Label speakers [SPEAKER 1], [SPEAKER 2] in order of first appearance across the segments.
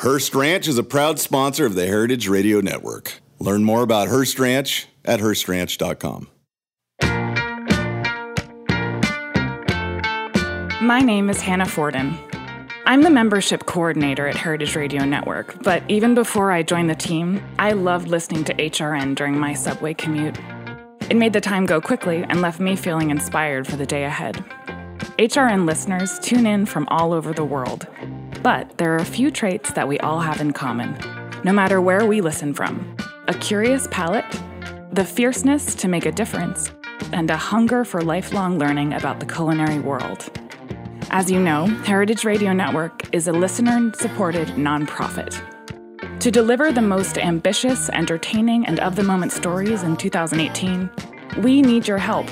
[SPEAKER 1] Hearst Ranch is a proud sponsor of the Heritage Radio Network. Learn more about Hearst Ranch at HearstRanch.com.
[SPEAKER 2] My name is Hannah Forden. I'm the membership coordinator at Heritage Radio Network, but even before I joined the team, I loved listening to HRN during my subway commute. It made the time go quickly and left me feeling inspired for the day ahead. HRN listeners tune in from all over the world, but there are a few traits that we all have in common, no matter where we listen from a curious palate, the fierceness to make a difference, and a hunger for lifelong learning about the culinary world. As you know, Heritage Radio Network is a listener supported nonprofit. To deliver the most ambitious, entertaining, and of the moment stories in 2018, we need your help.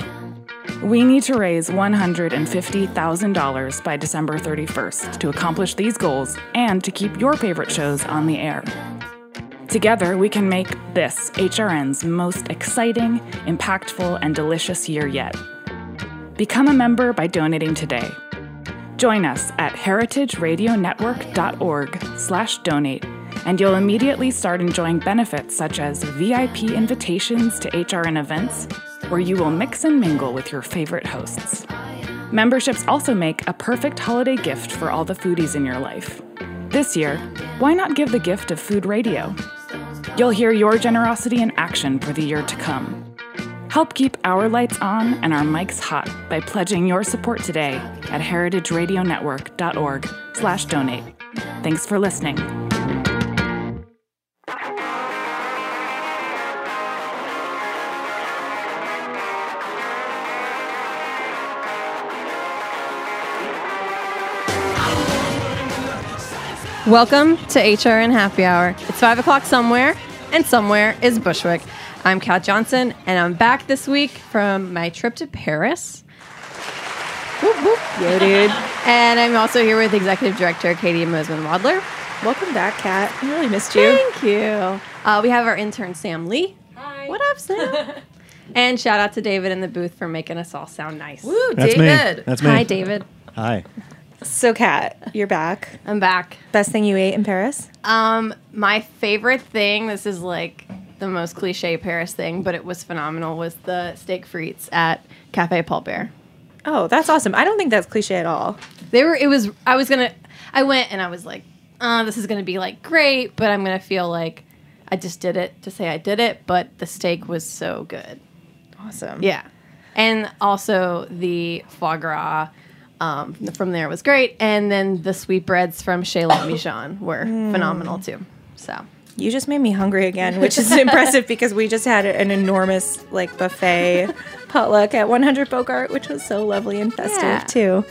[SPEAKER 2] We need to raise $150,000 by December 31st to accomplish these goals and to keep your favorite shows on the air. Together, we can make this HRN's most exciting, impactful, and delicious year yet. Become a member by donating today. Join us at heritageradionetwork.org/donate, and you'll immediately start enjoying benefits such as VIP invitations to HRN events, where you will mix and mingle with your favorite hosts. Memberships also make a perfect holiday gift for all the foodies in your life. This year, why not give the gift of food radio? You'll hear your generosity in action for the year to come. Help keep our lights on and our mics hot by pledging your support today at heritageradionetwork.org/donate. Thanks for listening.
[SPEAKER 3] Welcome to HRN Happy Hour. It's 5 o'clock somewhere, and somewhere is Bushwick. I'm Kat Johnson, and I'm back this week from my trip to Paris. Whoop, whoop.
[SPEAKER 4] Yo, dude.
[SPEAKER 3] And I'm also here with Executive Director Katie Mosman Wadler.
[SPEAKER 4] Welcome back, Kat. I really missed you.
[SPEAKER 3] Thank you. Uh, we have our intern, Sam Lee. Hi. What up, Sam? and shout out to David in the booth for making us all sound nice.
[SPEAKER 4] Woo,
[SPEAKER 5] That's
[SPEAKER 4] David.
[SPEAKER 5] me. That's me.
[SPEAKER 3] Hi, David.
[SPEAKER 5] Hi.
[SPEAKER 4] So, Kat, you're back.
[SPEAKER 3] I'm back.
[SPEAKER 4] Best thing you ate in Paris?
[SPEAKER 3] Um, my favorite thing, this is like the most cliche Paris thing, but it was phenomenal, was the steak frites at Cafe Paul Bert.
[SPEAKER 4] Oh, that's awesome. I don't think that's cliche at all.
[SPEAKER 3] They were, it was, I was gonna, I went and I was like, uh, this is gonna be like great, but I'm gonna feel like I just did it to say I did it, but the steak was so good.
[SPEAKER 4] Awesome.
[SPEAKER 3] Yeah. And also the foie gras um, from there was great. And then the sweetbreads from Chez L'Ami Jean were phenomenal too. So.
[SPEAKER 4] You just made me hungry again, which is impressive because we just had an enormous like buffet potluck at 100 Bogart, which was so lovely and festive
[SPEAKER 3] Yeah.
[SPEAKER 4] too.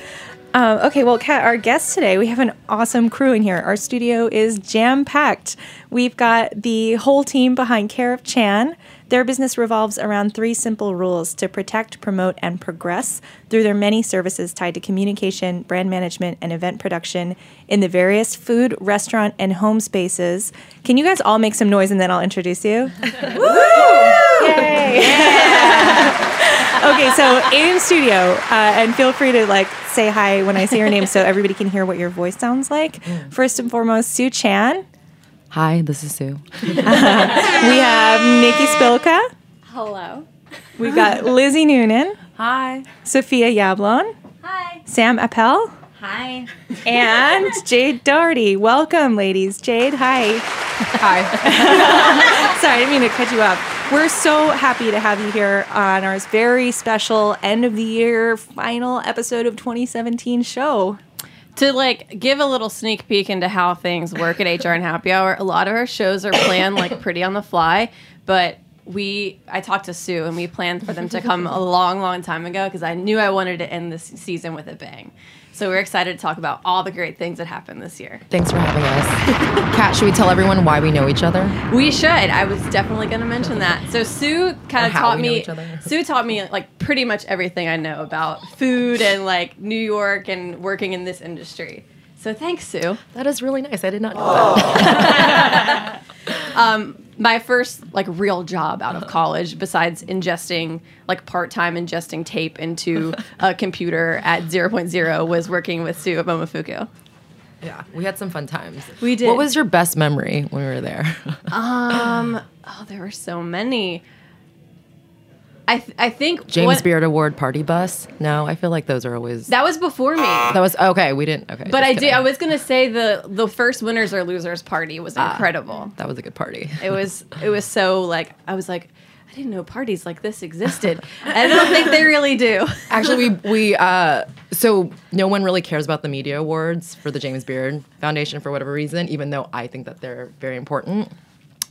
[SPEAKER 4] Um, okay, well, Kat, our guest today, we have an awesome crew in here. Our studio is jam packed. We've got the whole team behind Care of Chan. Their business revolves around three simple rules to protect, promote, and progress through their many services tied to communication, brand management, and event production in the various food, restaurant, and home spaces. Can you guys all make some noise and then I'll introduce you? Yay! okay, so in studio, uh, and feel free to like say hi when I say your name so everybody can hear what your voice sounds like. First and foremost, Sue Chan.
[SPEAKER 6] Hi, this is Sue.
[SPEAKER 4] We have Nikki Spilka.
[SPEAKER 3] Hello.
[SPEAKER 4] We've got Lizzie Noonan,
[SPEAKER 6] Hi.
[SPEAKER 4] Sophia Yablon,
[SPEAKER 3] Hi.
[SPEAKER 4] Sam Appel,
[SPEAKER 3] Hi.
[SPEAKER 4] and Jade Doherty. Welcome, ladies. Jade, hi.
[SPEAKER 6] Hi.
[SPEAKER 4] Sorry, I didn't mean to cut you off. We're so happy to have you here on our very special end of the year final episode of 2017 show.
[SPEAKER 3] To like give a little sneak peek into how things work at HRN Happy Hour, a lot of our shows are planned like pretty on the fly, but we I talked to Sue and we planned for them to come a long, long time ago because I knew I wanted to end this season with a bang. So we're excited to talk about all the great things that happened this year.
[SPEAKER 6] Thanks for having us. Kat, should we tell everyone why we know each other?
[SPEAKER 3] We should. I was definitely going to mention that. So Sue kind
[SPEAKER 6] Or
[SPEAKER 3] of
[SPEAKER 6] how
[SPEAKER 3] taught
[SPEAKER 6] we know
[SPEAKER 3] me.
[SPEAKER 6] each other.
[SPEAKER 3] Sue taught me like pretty much everything I know about food and like New York and working in this industry. So thanks, Sue.
[SPEAKER 6] That is really nice. I did not know oh. that.
[SPEAKER 3] Um, My first like real job out of college, besides ingesting like part time ingesting tape into a computer at 0.0, was working with Sue at Momofuku.
[SPEAKER 6] Yeah, we had some fun times.
[SPEAKER 3] We did.
[SPEAKER 6] What was your best memory when we were there?
[SPEAKER 3] Um oh, there were so many. I th- I think
[SPEAKER 6] James Beard Award party bus? No, I feel like those are always.
[SPEAKER 3] That was before me.
[SPEAKER 6] that was okay. We didn't. Okay,
[SPEAKER 3] But I did. I was gonna say the the first winners or losers party was incredible.
[SPEAKER 6] That was a good party.
[SPEAKER 3] It was it was so like I was like I didn't know parties like this existed. I don't think they really do.
[SPEAKER 6] Actually, we we uh, so no one really cares about the media awards for the James Beard Foundation for whatever reason, even though I think that they're very important.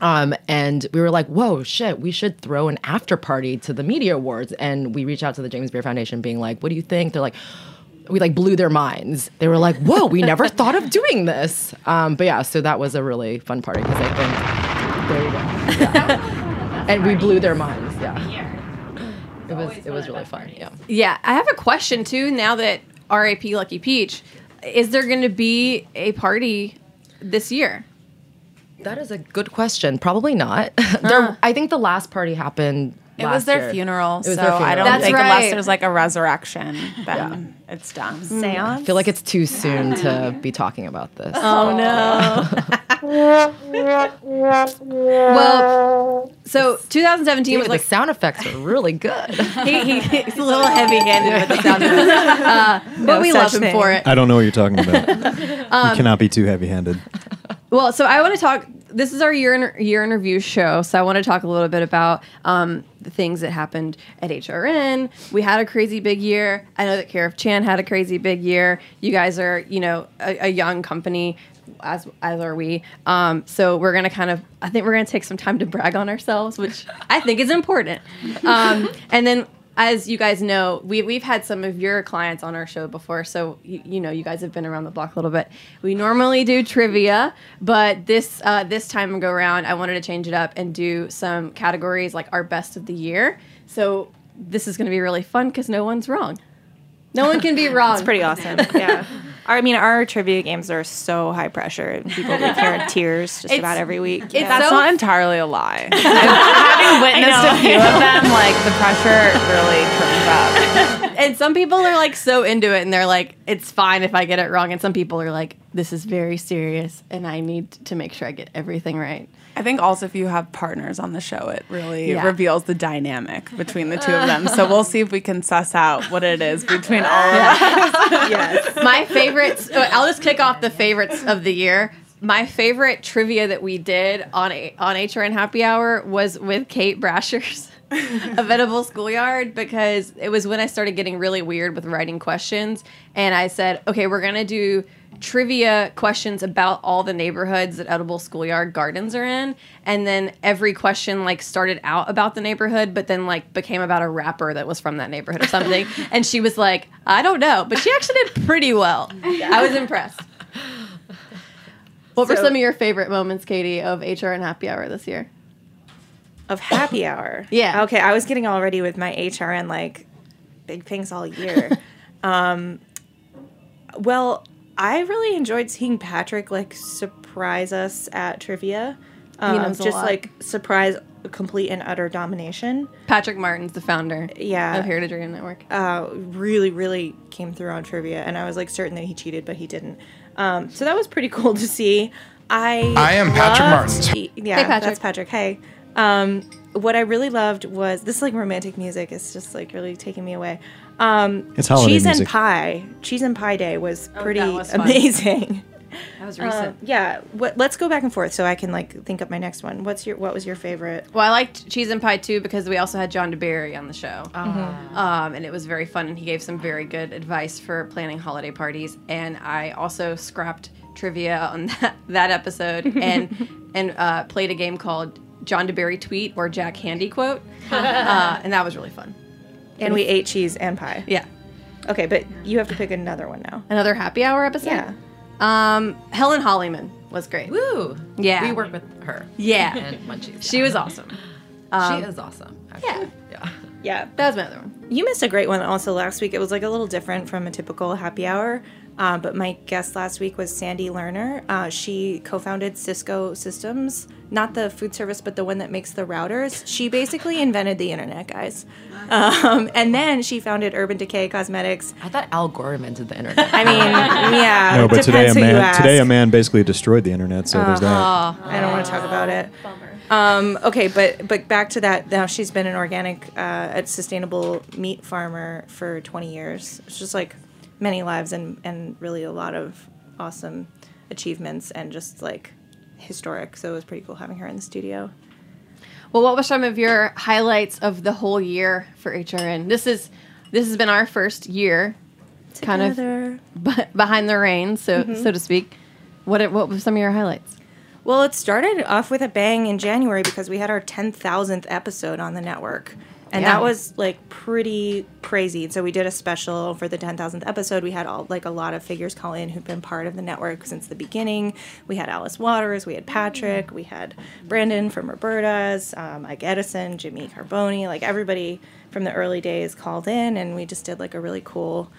[SPEAKER 6] Um, and we were like, whoa, shit, we should throw an after party to the media awards. And we reached out to the James Beard Foundation, being like, what do you think? They're like, we like blew their minds. They were like, whoa, we never thought of doing this. Um, but yeah, so that was a really fun party because I think there you go. Yeah. and we blew their minds. Yeah. It was it was really fun. Yeah.
[SPEAKER 3] Yeah, I have a question too. Now that RAP Lucky Peach, is there going to be a party this year?
[SPEAKER 6] That is a good question. Probably not. there, I think the last party happened.
[SPEAKER 5] It was their
[SPEAKER 6] year.
[SPEAKER 5] funeral,
[SPEAKER 6] It was
[SPEAKER 5] so
[SPEAKER 6] their
[SPEAKER 5] I
[SPEAKER 6] funeral.
[SPEAKER 5] don't
[SPEAKER 3] That's
[SPEAKER 5] think
[SPEAKER 3] right.
[SPEAKER 5] unless there's like a resurrection, then it's done.
[SPEAKER 4] Seance.
[SPEAKER 6] I feel like it's too soon to be talking about this.
[SPEAKER 3] Oh no. well, so 2017 was
[SPEAKER 6] Dude,
[SPEAKER 3] like
[SPEAKER 6] the sound effects are really good.
[SPEAKER 3] he, he, he's a little heavy-handed with the sound effects, uh, but we love
[SPEAKER 4] such
[SPEAKER 3] him for
[SPEAKER 4] thing.
[SPEAKER 3] it.
[SPEAKER 7] I don't know what you're talking about.
[SPEAKER 3] Um,
[SPEAKER 7] you cannot be too heavy-handed.
[SPEAKER 3] Well, so I want to talk. This is our year in, year in review show, so I want to talk a little bit about um, the things that happened at HRN. We had a crazy big year. I know that Care of Chan had a crazy big year. You guys are, you know, a, a young company, as as are we. Um, so we're gonna kind of, I think we're gonna take some time to brag on ourselves, which I think is important. Um, and then as you guys know, we, we've had some of your clients on our show before, so you, you know you guys have been around the block a little bit. We normally do trivia, but this uh, this time go around, I wanted to change it up and do some categories like our best of the year. So this is going to be really fun because no one's wrong. No one can be wrong.
[SPEAKER 4] It's pretty awesome. Yeah. Our, I mean, our trivia games are so high pressure. People leave here in tears just
[SPEAKER 3] It's-
[SPEAKER 4] about every week.
[SPEAKER 3] It's
[SPEAKER 5] That's
[SPEAKER 3] so
[SPEAKER 5] not entirely a lie. Having witnessed a few of them, like the pressure really turns up.
[SPEAKER 3] and some people are like so into it and they're like it's fine if i get it wrong and some people are like this is very serious and i need to make sure i get everything right
[SPEAKER 5] I think also if you have partners on the show, it really
[SPEAKER 3] Yeah.
[SPEAKER 5] reveals the dynamic between the two of them. So we'll see if we can suss out what it is between all of us.
[SPEAKER 3] my favorites i'll just kick off the favorites of the year my favorite trivia that we did on a, on hrn happy hour was with kate brashares of edible schoolyard because it was when i started getting really weird with writing questions and i said okay we're gonna do trivia questions about all the neighborhoods that edible schoolyard gardens are in and then every question like started out about the neighborhood but then like became about a rapper that was from that neighborhood or something and she was like i don't know but she actually did pretty well i was impressed what were some of your favorite moments katie of hrn happy hour this year
[SPEAKER 4] Of happy hour.
[SPEAKER 3] Yeah.
[SPEAKER 4] Okay, I was getting all ready with my HRN like big things all year. um, well, I really enjoyed seeing Patrick like surprise us at trivia. Um,
[SPEAKER 3] knows a
[SPEAKER 4] just
[SPEAKER 3] lot.
[SPEAKER 4] like surprise complete and utter domination.
[SPEAKER 3] patrick martin's the founder
[SPEAKER 4] Yeah.
[SPEAKER 3] of heritage radio network
[SPEAKER 4] uh, really, really came through on trivia, and I was like certain that he cheated, but he didn't. Um, so that was pretty cool to see. I
[SPEAKER 8] I am Patrick
[SPEAKER 4] loved-
[SPEAKER 8] Martin.
[SPEAKER 4] Yeah,
[SPEAKER 3] Hey, Patrick.
[SPEAKER 4] that's Patrick. Hey, um, what I really loved was this like romantic music is just like really taking me away. Um,
[SPEAKER 7] It's holiday
[SPEAKER 4] cheese
[SPEAKER 7] music.
[SPEAKER 4] and pie. Cheese and pie day was pretty
[SPEAKER 3] that was
[SPEAKER 4] amazing.
[SPEAKER 3] that was
[SPEAKER 4] Um,
[SPEAKER 3] recent
[SPEAKER 4] yeah, what, let's go back and forth so I can like think up my next one. What's your what was your favorite?
[SPEAKER 3] Well, I liked Cheese and Pie too because we also had John deBary on the show, um, and it was very fun. And he gave some very good advice for planning holiday parties. And I also scrapped trivia on that, that episode and and uh, played a game called John deBary tweet or Jack Handey quote, uh, and that was really fun.
[SPEAKER 4] And we ate cheese and pie.
[SPEAKER 3] Yeah,
[SPEAKER 4] Okay, but you have to pick another one now.
[SPEAKER 3] another happy hour episode.
[SPEAKER 4] Yeah.
[SPEAKER 3] Um, Helen Hollyman was great.
[SPEAKER 6] Woo!
[SPEAKER 3] Yeah.
[SPEAKER 6] we work with her.
[SPEAKER 3] Yeah,
[SPEAKER 6] and Munchies.
[SPEAKER 3] she was awesome.
[SPEAKER 6] she is awesome. Actually. Yeah.
[SPEAKER 4] Yeah.
[SPEAKER 3] That was my other one.
[SPEAKER 4] You missed a great one also last week. It was like a little different from a typical happy hour. Um, but my guest last week was Sandy Lerner. Uh, she co-founded Cisco Systems, not the food service, but the one that makes the routers. She basically invented the internet, guys. Um, and then she founded Urban Decay Cosmetics.
[SPEAKER 6] I thought Al Gore invented the internet.
[SPEAKER 4] I mean, yeah.
[SPEAKER 7] No, but today a
[SPEAKER 4] depends who you
[SPEAKER 7] man today a man basically destroyed the internet. So there's that.
[SPEAKER 4] I don't want to talk about it. Um, okay, but but back to that. Now she's been an organic, uh, sustainable meat farmer for 20 years. It's just like many lives and and really a lot of awesome achievements and just like historic. So it was pretty cool having her in the studio.
[SPEAKER 3] Well, what were some of your highlights of the whole year for HRN? This is this has been our first year, kind of
[SPEAKER 4] Together.
[SPEAKER 3] behind the reins, so mm-hmm. so to speak. What what were some of your highlights?
[SPEAKER 4] Well, it started off with a bang in January because we had our 10,000th episode on the network. And
[SPEAKER 3] Yeah.
[SPEAKER 4] that was like pretty crazy. So we did a special for the 10,000th episode. We had all like a lot of figures call in who've been part of the network since the beginning. We had Alice Waters, we had Patrick, we had Brandon from Roberta's, um, Ike Edison, Jimmy Carbone, like everybody from the early days called in, and we just did like a really cool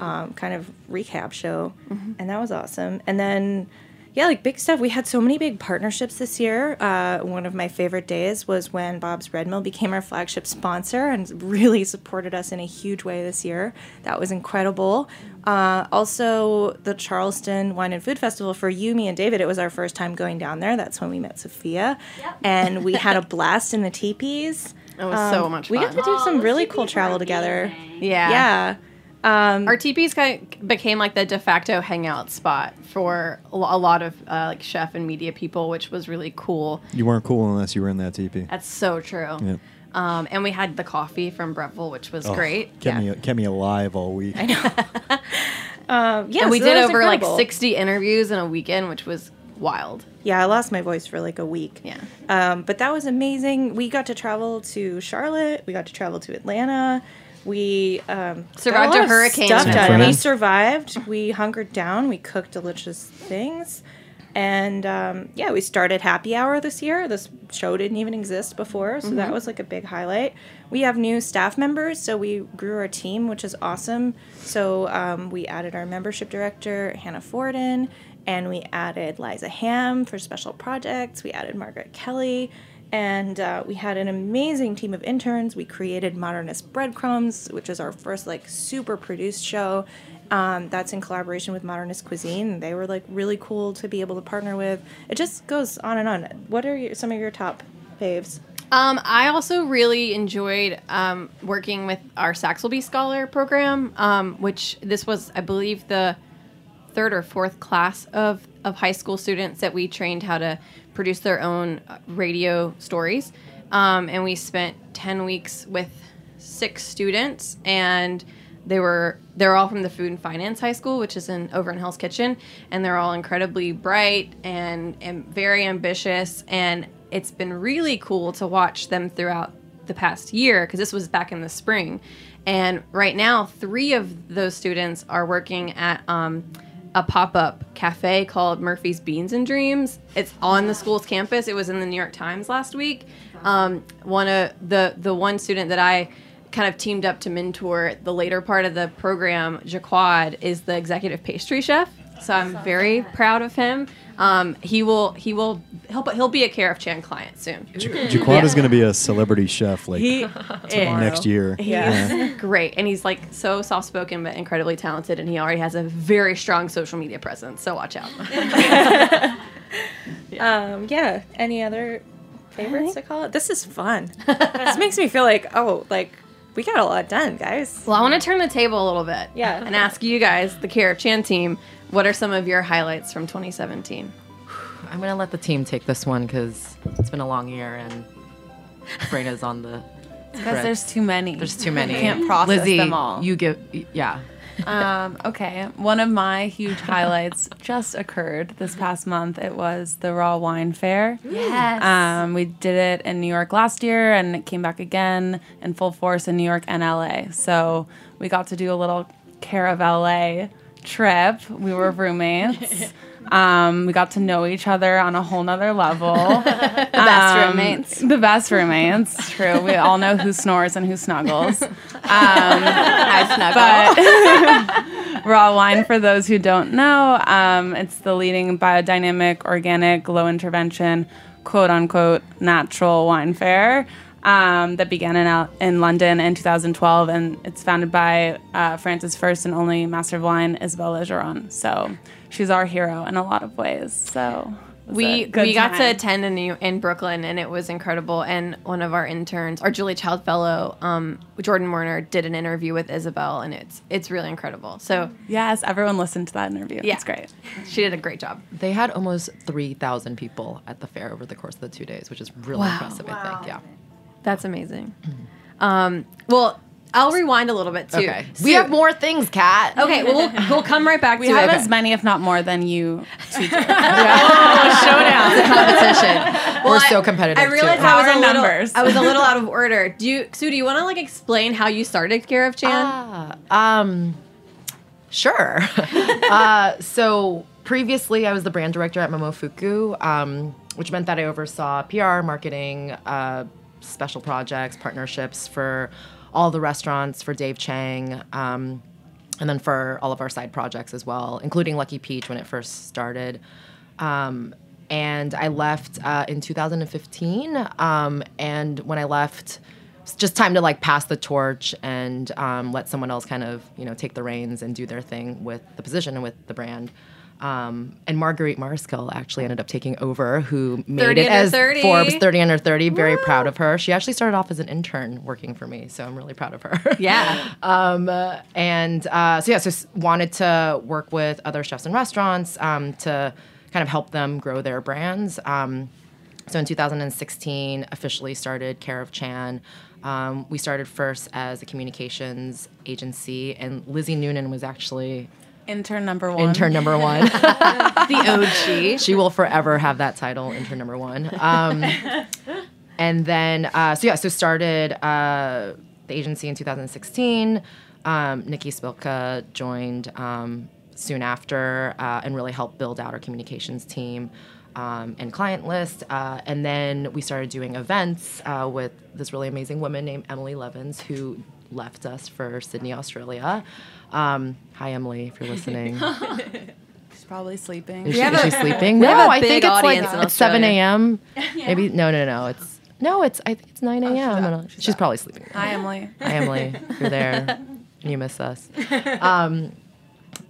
[SPEAKER 4] um, kind of recap show, and that was awesome. And then, yeah, like big stuff. We had so many big partnerships this year. Uh, one of my favorite days was when Bob's Red Mill became our flagship sponsor and really supported us in a huge way this year. That was incredible. Uh, also, the Charleston Wine and Food Festival for you, me, and David. It was our first time going down there. That's when we met Sophia, and we had a blast in the teepees.
[SPEAKER 3] It was so much fun.
[SPEAKER 4] We got to do some really cool travel together.
[SPEAKER 3] yeah.
[SPEAKER 4] Yeah.
[SPEAKER 3] Our TPs kind of became like the de facto hangout spot for a lot of uh, like chef and media people, which was really cool.
[SPEAKER 7] You weren't cool unless you were in that teepee.
[SPEAKER 3] That's so true.
[SPEAKER 7] Yeah.
[SPEAKER 3] Um, and we had the coffee from Breville, which was
[SPEAKER 7] Oh,
[SPEAKER 3] great.
[SPEAKER 7] Kept me kept me alive all week. I know.
[SPEAKER 4] um, yeah,
[SPEAKER 3] and we
[SPEAKER 4] so
[SPEAKER 3] did over
[SPEAKER 4] incredible.
[SPEAKER 3] like 60 interviews in a weekend, which was wild.
[SPEAKER 4] Yeah, I lost my voice for like a week.
[SPEAKER 3] Yeah.
[SPEAKER 4] Um, but that was amazing. We got to travel to Charlotte. We got to travel to Atlanta. We um,
[SPEAKER 3] Survived
[SPEAKER 4] got
[SPEAKER 3] a hurricane
[SPEAKER 4] Stuff done. We survived. We hunkered down. We cooked delicious things. And um, yeah, we started happy hour this year. This show didn't even exist before, so that was like a big highlight. We have new staff members, so we grew our team, which is awesome. So um, we added our membership director, Hannah Forden, and we added Liza Ham for special projects. We added Margaret Kelly, and uh, we had an amazing team of interns. We created Modernist Breadcrumbs, which is our first like super produced show. Um, that's in collaboration with Modernist Cuisine. They were like really cool to be able to partner with. It just goes on and on. What are your, some of your top faves?
[SPEAKER 3] Um, I also really enjoyed um, working with our Saxelby Scholar program, um, which this was, I believe, the third or fourth class of, of high school students that we trained how to produce their own uh, radio stories. Um, and we spent 10 weeks with six students and they were they're all from the food and finance high school which is in over in hell's kitchen and they're all incredibly bright and, and very ambitious and it's been really cool to watch them throughout the past year because this was back in the spring and right now three of those students are working at um, a pop-up cafe called Murphy's Beans and Dreams. It's on the school's campus. It was in the New York Times last week. Um, one of the the one student that I kind of teamed up to mentor the later part of the program, Jaquad, is the executive pastry chef. So I'm very proud of him. Um, he will he will he'll he'll be a Care of Chan client soon.
[SPEAKER 7] Jaquad is going to be a celebrity chef like
[SPEAKER 3] He
[SPEAKER 7] next year.
[SPEAKER 4] Yeah.
[SPEAKER 3] great and he's like so soft spoken but incredibly talented and he already has a very strong social media presence. So watch out.
[SPEAKER 4] Um, yeah. Any other favorites to call it? This is fun. this makes me feel like, oh, like we got a lot done, guys.
[SPEAKER 3] Well, I want to turn the table a little bit.
[SPEAKER 4] Yeah.
[SPEAKER 3] And ask you guys, the Care of Chan team, what are some of your highlights from 2017?
[SPEAKER 6] I'm gonna let the team take this one because it's been a long year and brain is on the.
[SPEAKER 5] Because there's too many.
[SPEAKER 6] There's too many.
[SPEAKER 5] I can't process
[SPEAKER 6] Lizzie,
[SPEAKER 5] them all.
[SPEAKER 6] You give, yeah.
[SPEAKER 5] Um, okay. One of my huge highlights just occurred this past month. It was the Raw Wine Fair.
[SPEAKER 3] Yes.
[SPEAKER 5] Um, we did it in New York last year and it came back again in full force in New York and LA. So we got to do a little Care of LA trip. We were roommates. Um, we got to know each other on a whole nother level. the
[SPEAKER 3] best roommates.
[SPEAKER 5] The best roommates. True. We all know who snores and who snuggles.
[SPEAKER 3] I snuggle.
[SPEAKER 5] raw wine, for those who don't know, um, it's the leading biodynamic, organic, low intervention, quote unquote, natural wine fair um, that began in, Al- in London in 2012. And it's founded by uh, France's first and only master of wine, Isabelle Legeron. So she's our hero in a lot of ways. So.
[SPEAKER 3] we we got to attend in New, in Brooklyn and it was incredible. And one of our interns, our Julie Child fellow, um, Jordan Warner, did an interview with Isabel, and it's it's really incredible. So
[SPEAKER 5] Yes, everyone listened to that interview.
[SPEAKER 3] Yeah.
[SPEAKER 5] It's great.
[SPEAKER 3] she did a great job.
[SPEAKER 6] They had almost 3,000 people at the fair over the course of the two days, which is really
[SPEAKER 3] Wow.
[SPEAKER 6] impressive, I think. Yeah.
[SPEAKER 3] That's amazing. Um, well, I'll rewind a little bit too.
[SPEAKER 6] Okay.
[SPEAKER 3] So-
[SPEAKER 6] we have more things, Kat.
[SPEAKER 3] Okay, well, we'll we'll come right back
[SPEAKER 5] We
[SPEAKER 3] to
[SPEAKER 5] have
[SPEAKER 3] it.
[SPEAKER 5] as many, if not more, than you.
[SPEAKER 6] Oh, Show down competition. We're so competitive.
[SPEAKER 3] I realized
[SPEAKER 6] too.
[SPEAKER 3] I was
[SPEAKER 5] Power
[SPEAKER 3] a little,
[SPEAKER 5] numbers.
[SPEAKER 3] I was a little out of order. Do you, Sue? Do you want to like explain how you started Care of Chan?
[SPEAKER 6] Ah, um, sure. uh, so previously, I was the brand director at Momofuku, um, which meant that I oversaw PR, marketing, uh, special projects, partnerships for all the restaurants for Dave Chang. Um, and then for all of our side projects as well, including Lucky Peach when it first started. Um, and I left uh, in 2015. Um, and when I left, it's just time to like pass the torch and um, let someone else kind of you know take the reins and do their thing with the position and with the brand. Um, and Marguerite Mariscal actually ended up taking over, who made it as
[SPEAKER 3] 30.
[SPEAKER 6] Forbes 30 under 30. Very proud of her. She actually started off as an intern working for me, so I'm really proud of her.
[SPEAKER 3] Yeah.
[SPEAKER 6] Um, and uh, so yeah, so wanted to work with other chefs and restaurants um, to kind of help them grow their brands. Um, so in 2016, officially started Care of Chan. Um, we started first as a communications agency, and Lizzie Noonan was actually
[SPEAKER 5] Intern number one.
[SPEAKER 6] intern number one.
[SPEAKER 3] the OG.
[SPEAKER 6] she will forever have that title, intern number one. Um, and then, uh, so yeah, so started uh, the agency in 2016. Um, Nikki Spilka joined um, soon after uh, and really helped build out our communications team. Um, and client list, uh, and then we started doing events uh, with this really amazing woman named Emily Levins, who left us for Sydney, Australia. Um, hi, Emily, if you're listening.
[SPEAKER 5] She's probably sleeping.
[SPEAKER 6] Is, she, is
[SPEAKER 3] a-
[SPEAKER 6] she sleeping?
[SPEAKER 3] we
[SPEAKER 6] No,
[SPEAKER 3] have a
[SPEAKER 6] I
[SPEAKER 3] big
[SPEAKER 6] think it's like it's seven
[SPEAKER 3] Australia.
[SPEAKER 6] a.m. Maybe no, no, no. It's no, it's I think it's nine a.m. she's probably sleeping.
[SPEAKER 5] Hi, Emily.
[SPEAKER 6] Hi, Emily. You're there. You miss us. Um,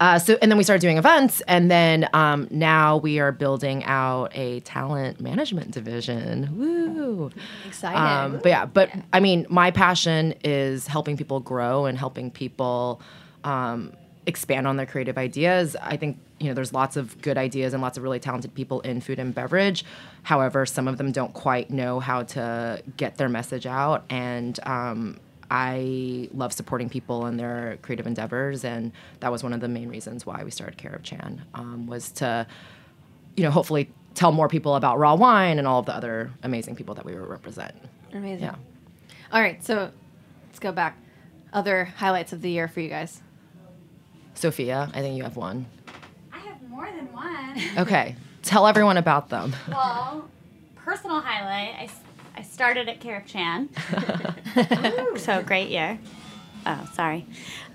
[SPEAKER 6] uh, so and then we started doing events, and then um, now we are building out a talent management division. Woo!
[SPEAKER 3] Exciting.
[SPEAKER 6] Um, but yeah, but I mean, my passion is helping people grow and helping people um, expand on their creative ideas. I think you know there's lots of good ideas and lots of really talented people in food and beverage. However, some of them don't quite know how to get their message out, and um, I love supporting people in their creative endeavors, and that was one of the main reasons why we started Care of Chan um, was to you know hopefully tell more people about raw wine and all of the other amazing people that we represent.
[SPEAKER 3] Amazing.
[SPEAKER 6] Yeah.
[SPEAKER 3] All right, so let's go back. Other highlights of the year for you guys.
[SPEAKER 6] Sophia, I think you have one.
[SPEAKER 8] I have more than one.
[SPEAKER 6] Okay, tell everyone about them.
[SPEAKER 8] Well, personal highlight. I, I started at Care of Chan. so great year. Oh, sorry.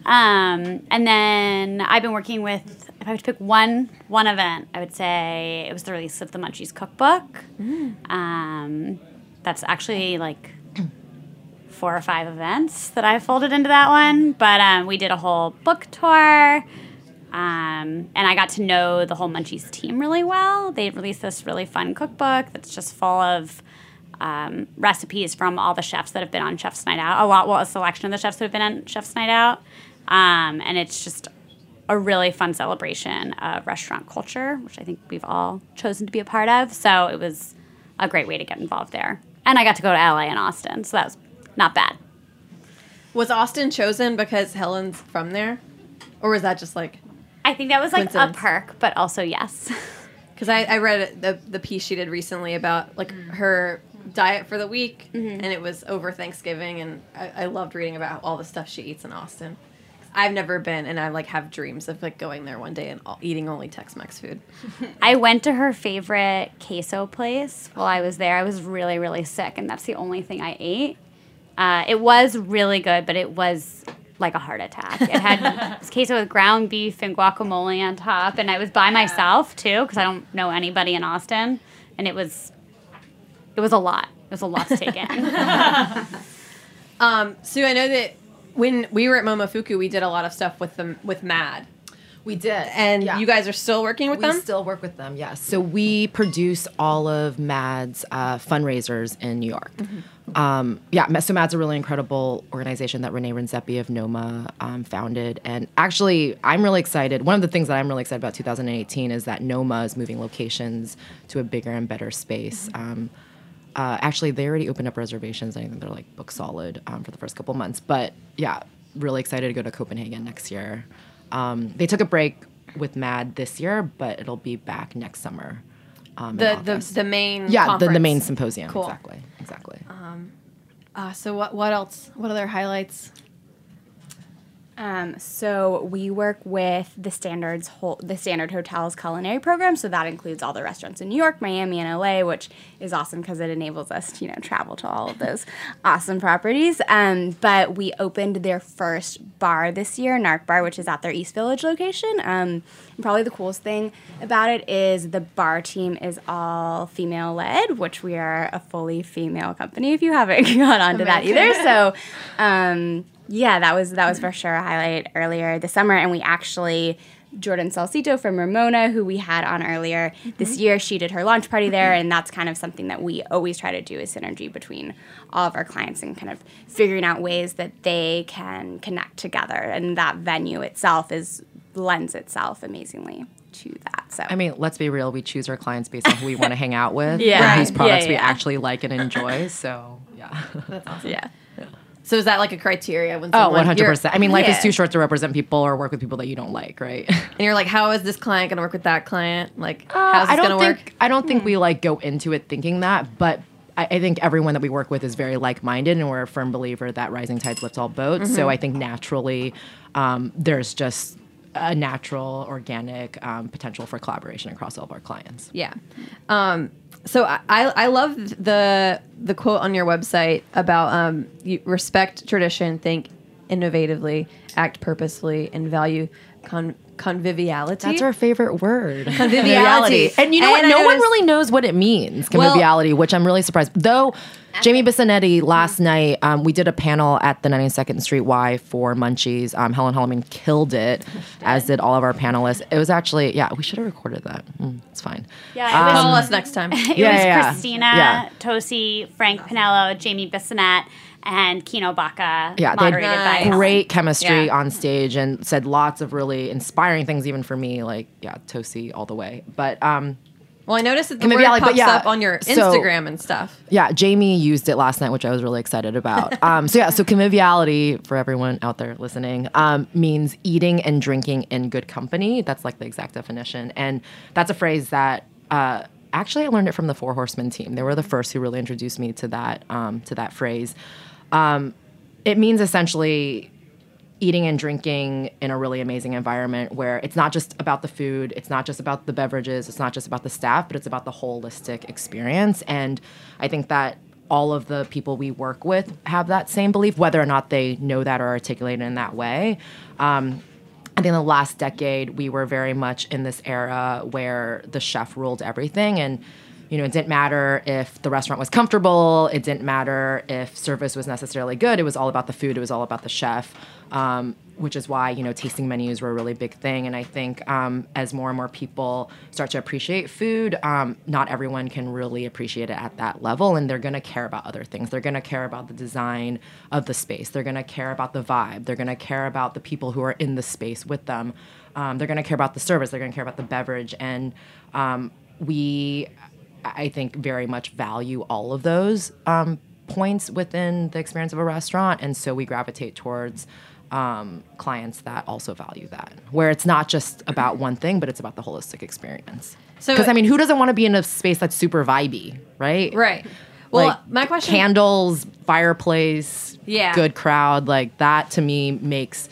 [SPEAKER 8] Um, and then I've been working with. If I would pick one one event, I would say it was the release of the Munchies Cookbook. Um, that's actually like four or five events that I folded into that one. But um, we did a whole book tour. Um, and I got to know the whole Munchies team really well. They released this really fun cookbook that's just full of um, recipes from all the chefs that have been on Chef's Night Out. A lot, well, a selection of the chefs that have been on Chef's Night Out. Um, and it's just a really fun celebration of restaurant culture, which I think we've all chosen to be a part of. So it was a great way to get involved there. And I got to go to LA and Austin, so that was not bad.
[SPEAKER 3] Was Austin chosen because Helen's from there, or was that just like?
[SPEAKER 8] I think that was like a perk, but also yes.
[SPEAKER 3] Because I, I read the the piece she did recently about like mm. her diet for the week, mm-hmm. and it was over Thanksgiving, and I, I loved reading about all the stuff she eats in Austin. I've never been, and I like have dreams of like going there one day and all, eating only Tex-Mex food.
[SPEAKER 8] I went to her favorite queso place while I was there. I was really, really sick, and that's the only thing I ate. Uh, it was really good, but it was like a heart attack. It had queso with ground beef and guacamole on top, and I was by myself too because I don't know anybody in Austin, and it was it was a lot. It was a lot to take in.
[SPEAKER 3] Um, Sue, I know that when we were at Momofuku, we did a lot of stuff with them with Mad,
[SPEAKER 6] We did,
[SPEAKER 3] and
[SPEAKER 6] Yeah.
[SPEAKER 3] you guys are still working with
[SPEAKER 6] we
[SPEAKER 3] them.
[SPEAKER 6] still work with them. Yes. So we produce all of Mad's uh, fundraisers in New York. Um, yeah. So Mad's a really incredible organization that Renee Redzepi of Noma um, founded, and actually, I'm really excited. One of the things that I'm really excited about 2018 is that Noma is moving locations to a bigger and better space. Um, uh, actually, they already opened up reservations. I think they're like book solid um, for the first couple months. But yeah, really excited to go to Copenhagen next year. Um, they took a break with Mad this year, but it'll be back next summer. Um,
[SPEAKER 3] the, the the main
[SPEAKER 6] yeah, the, the main symposium.
[SPEAKER 3] Cool.
[SPEAKER 6] Exactly. Exactly.
[SPEAKER 3] Uh, so what what else? What other highlights?
[SPEAKER 9] Um, so we work with the standards whole, the standard hotels culinary program. So that includes all the restaurants in New York, Miami, and LA, which is awesome because it enables us to you know travel to all of those awesome properties. Um, but we opened their first bar this year, Narc Bar, which is at their East Village location. Um, and probably the coolest thing about it is the bar team is all female led, which we are a fully female company. If you haven't gone on to that either, so. Yeah, that was that was for sure a highlight earlier this summer, and we actually Jordan Salcito from Ramona, who we had on earlier this mm-hmm. year, she did her launch party there, and that's kind of something that we always try to do is synergy between all of our clients and kind of figuring out ways that they can connect together, and that venue itself is lends itself amazingly to that. So
[SPEAKER 6] I mean, let's be real. We choose our clients based on who we want to hang out with,
[SPEAKER 3] Yeah.
[SPEAKER 6] and whose products
[SPEAKER 3] Yeah,
[SPEAKER 6] we actually like and enjoy. So yeah. that's awesome.
[SPEAKER 3] Yeah. So is that like a criteria when
[SPEAKER 6] Oh,
[SPEAKER 3] someone,
[SPEAKER 6] 100
[SPEAKER 3] you're-
[SPEAKER 6] percent. I mean, life is too short to represent people or work with people that you don't like, right?
[SPEAKER 3] And you're like, how is this client going to work with that client? Like,
[SPEAKER 6] Uh,
[SPEAKER 3] how's this
[SPEAKER 6] I don't
[SPEAKER 3] going to
[SPEAKER 6] think
[SPEAKER 3] work?
[SPEAKER 6] I don't think we like go into it thinking that, but I, I think everyone that we work with is very like-minded, and we're a firm believer that rising tides lift all boats.
[SPEAKER 3] Mm-hmm.
[SPEAKER 6] So I think naturally, um, there's just a natural, organic um, potential for collaboration across all of our clients.
[SPEAKER 3] Yeah. Um, so I, I love the the quote on your website about um, you respect tradition, think innovatively, act purposefully, and value con- conviviality.
[SPEAKER 6] That's our favorite word.
[SPEAKER 3] Conviviality.
[SPEAKER 6] And you know
[SPEAKER 3] And
[SPEAKER 6] what?
[SPEAKER 3] I
[SPEAKER 6] No one really knows what it means,
[SPEAKER 3] Well-
[SPEAKER 6] conviviality, which I'm really surprised. Though Jamie Bissonnette last night, um, we did a panel at the 92nd Street Y for Munchies. Um, Helen Hollyman killed it, as did all of our panelists. It was actually, yeah, we should have recorded that. Mm, it's fine.
[SPEAKER 8] Yeah, it was
[SPEAKER 3] Call us next time.
[SPEAKER 8] It
[SPEAKER 6] Yeah,
[SPEAKER 8] was
[SPEAKER 6] yeah, yeah.
[SPEAKER 8] Christina,
[SPEAKER 6] Yeah.
[SPEAKER 8] Tosi, Frank Pinello, Jamie Bissonnette, and Kino Baca
[SPEAKER 6] Yeah, they
[SPEAKER 8] moderated
[SPEAKER 3] Nice.
[SPEAKER 8] by
[SPEAKER 6] great chemistry
[SPEAKER 3] Yeah.
[SPEAKER 6] on stage and said lots of really inspiring things, even for me. Like, yeah, Tosi all the way. But um,
[SPEAKER 3] Well, I noticed that the word
[SPEAKER 6] Conviviality, but
[SPEAKER 3] pops
[SPEAKER 6] yeah,
[SPEAKER 3] up on your
[SPEAKER 6] so-
[SPEAKER 3] Instagram and stuff.
[SPEAKER 6] Yeah, Jamie used it last night, which I was really excited about. Um, so yeah, so conviviality for everyone out there listening um, means eating and drinking in good company. That's like the exact definition, and that's a phrase that uh, actually I learned it from the Four Horsemen team. They were the first who really introduced me to that um, to that phrase. Um, it means essentially eating and drinking in a really amazing environment where it's not just about the food, it's not just about the beverages, it's not just about the staff, but it's about the holistic experience. And I think that all of the people we work with have that same belief, whether or not they know that or articulate it in that way. Um, I think in the last decade, we were very much in this era where the chef ruled everything. And, you know, it didn't matter if the restaurant was comfortable, it didn't matter if service was necessarily good. It was all about the food, it was all about the chef. Um, which is why you know tasting menus were a really big thing. And i think um, as more and more people start to appreciate food um, not everyone can really appreciate it at that level. And they're going to care about other things. They're going to care about the design of the space. They're going to care about the vibe. They're going to care about the people who are in the space with them. Um, they're going to care about the service. They're going to care about the beverage. And um, we i think very much value all of those um, points within the experience of a restaurant and so we gravitate towards um, clients that also value that, where it's not just about one thing, but it's about the holistic experience.
[SPEAKER 3] So-
[SPEAKER 6] because I mean, who doesn't want to be in a space that's super vibey, right?
[SPEAKER 3] Right. Well,
[SPEAKER 6] Like,
[SPEAKER 3] my question.
[SPEAKER 6] candles, fireplace,
[SPEAKER 3] Yeah.
[SPEAKER 6] good crowd, like that to me makes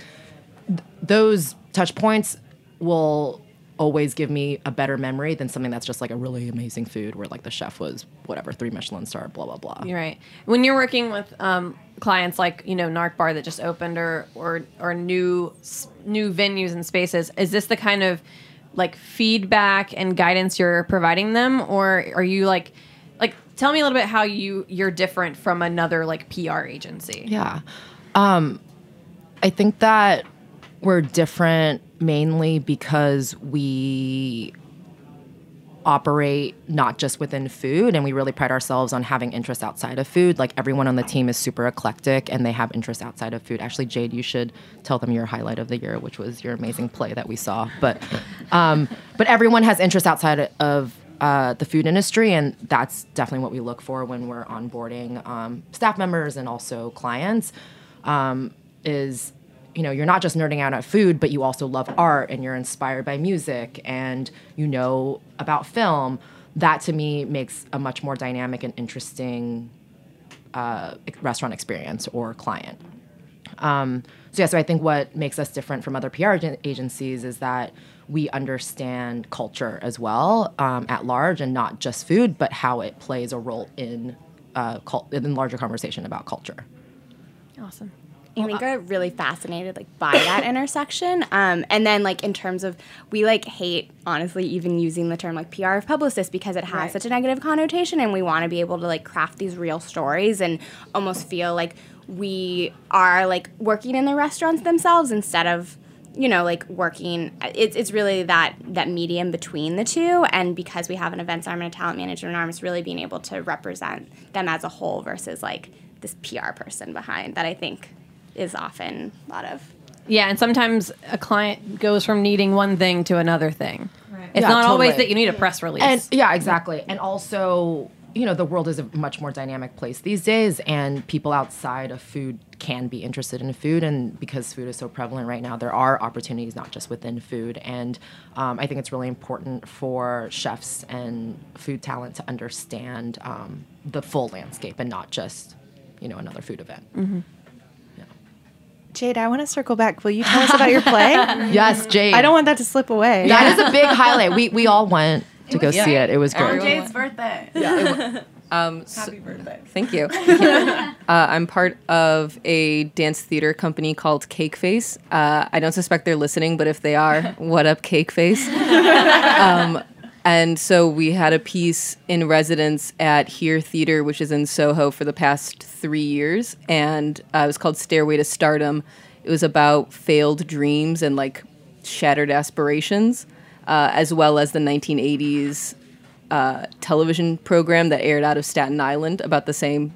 [SPEAKER 6] th- those touch points will always give me a better memory than something that's just like a really amazing food where like the chef was whatever three Michelin star blah blah blah.
[SPEAKER 3] You're right. When you're working with um, clients like you know Narc Bar that just opened or or or new new venues and spaces, is this the kind of like feedback and guidance you're providing them, or are you like like tell me a little bit how you you're different from another like PR agency?
[SPEAKER 6] Yeah. Um, I think that we're different mainly because we operate not just within food and we really pride ourselves on having interests outside of food. Like everyone on the team is super eclectic and they have interests outside of food. Actually jade you should tell them your highlight of the year which was your amazing play that we saw. But um, but everyone has interests outside of uh, the food industry and that's definitely what we look for when we're onboarding um, staff members and also clients um, is you know you're not just nerding out at food but you also love art and you're inspired by music and you know about film. That to me makes a much more dynamic and interesting uh, restaurant experience or client. Um, so yeah so i think what makes us different from other pr agencies is that we understand culture as well um, at large and not just food but how it plays a role in uh, cult- in larger conversation about culture.
[SPEAKER 3] Awesome.
[SPEAKER 9] I think are really fascinated like by that intersection. Um, and then like in terms of we like hate honestly even using the term like PR of publicist because it has
[SPEAKER 3] Right.
[SPEAKER 9] such a negative connotation and we want to be able to like craft these real stories and almost feel like we are like working in the restaurants themselves instead of you know like working it's, it's really that that medium between the two and because we have an events arm and a talent management arm it's really being able to represent them as a whole versus like this pr person behind that i think is often a lot of
[SPEAKER 3] Yeah, and sometimes a client goes from needing one thing to another thing. It's
[SPEAKER 6] Yeah,
[SPEAKER 3] not always that you need a press release.
[SPEAKER 6] And yeah, exactly. And also, you know, the world is a much more dynamic place these days, and people outside of food can be interested in food. And because food is so prevalent right now, there are opportunities not just within food. And um, I think it's really important for chefs and food talent to understand um, the full landscape and not just, you know, another food event.
[SPEAKER 4] Jade, I want to circle back. Will you tell us about your play?
[SPEAKER 6] Yes, Jade.
[SPEAKER 4] I don't want that to slip away.
[SPEAKER 6] That is a big highlight. We we all went to go see it. It was great.
[SPEAKER 5] Jade's birthday. Yeah.
[SPEAKER 10] Um, so-
[SPEAKER 5] Happy birthday.
[SPEAKER 10] Thank you. uh, I'm part of a dance theater company called Cake Face. Uh, I don't suspect they're listening, but if they are, what up, Cake Face? um, and so we had a piece in residence at Here Theater, which is in Soho, for the past three years, and uh, it was called Stairway to Stardom. It was about failed dreams and like shattered aspirations, uh, as well as the 1980s uh, television program that aired out of Staten Island about the same.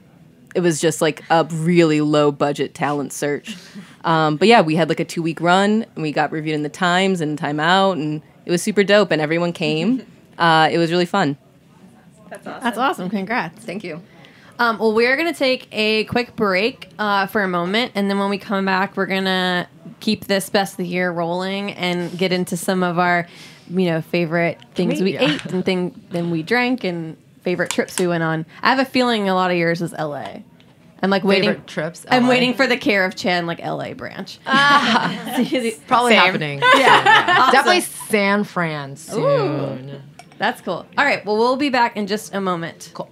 [SPEAKER 10] It was just like a really low budget talent search. Um, but yeah, we had like a two week run and we got reviewed in the Times and Time Out and it was super dope and everyone came. Uh, it was really fun.
[SPEAKER 3] That's awesome. That's awesome. Congrats.
[SPEAKER 10] Thank you.
[SPEAKER 3] Um, well, we're going to take a quick break uh, for a moment. And then when we come back, we're going to keep this best of the year rolling and get into some of our, you know, favorite things we
[SPEAKER 6] Yeah.
[SPEAKER 3] ate and thing then we drank and favorite trips we went on. I have a feeling a lot of yours is LA. I'm like waiting
[SPEAKER 6] Favorite trips,
[SPEAKER 3] I'm waiting for the care of Chan like LA branch.
[SPEAKER 6] Probably
[SPEAKER 3] Same.
[SPEAKER 6] happening.
[SPEAKER 3] Yeah. Awesome.
[SPEAKER 6] Definitely San Fran soon.
[SPEAKER 3] That's cool. All right. Well, we'll be back in just a moment.
[SPEAKER 6] Cool.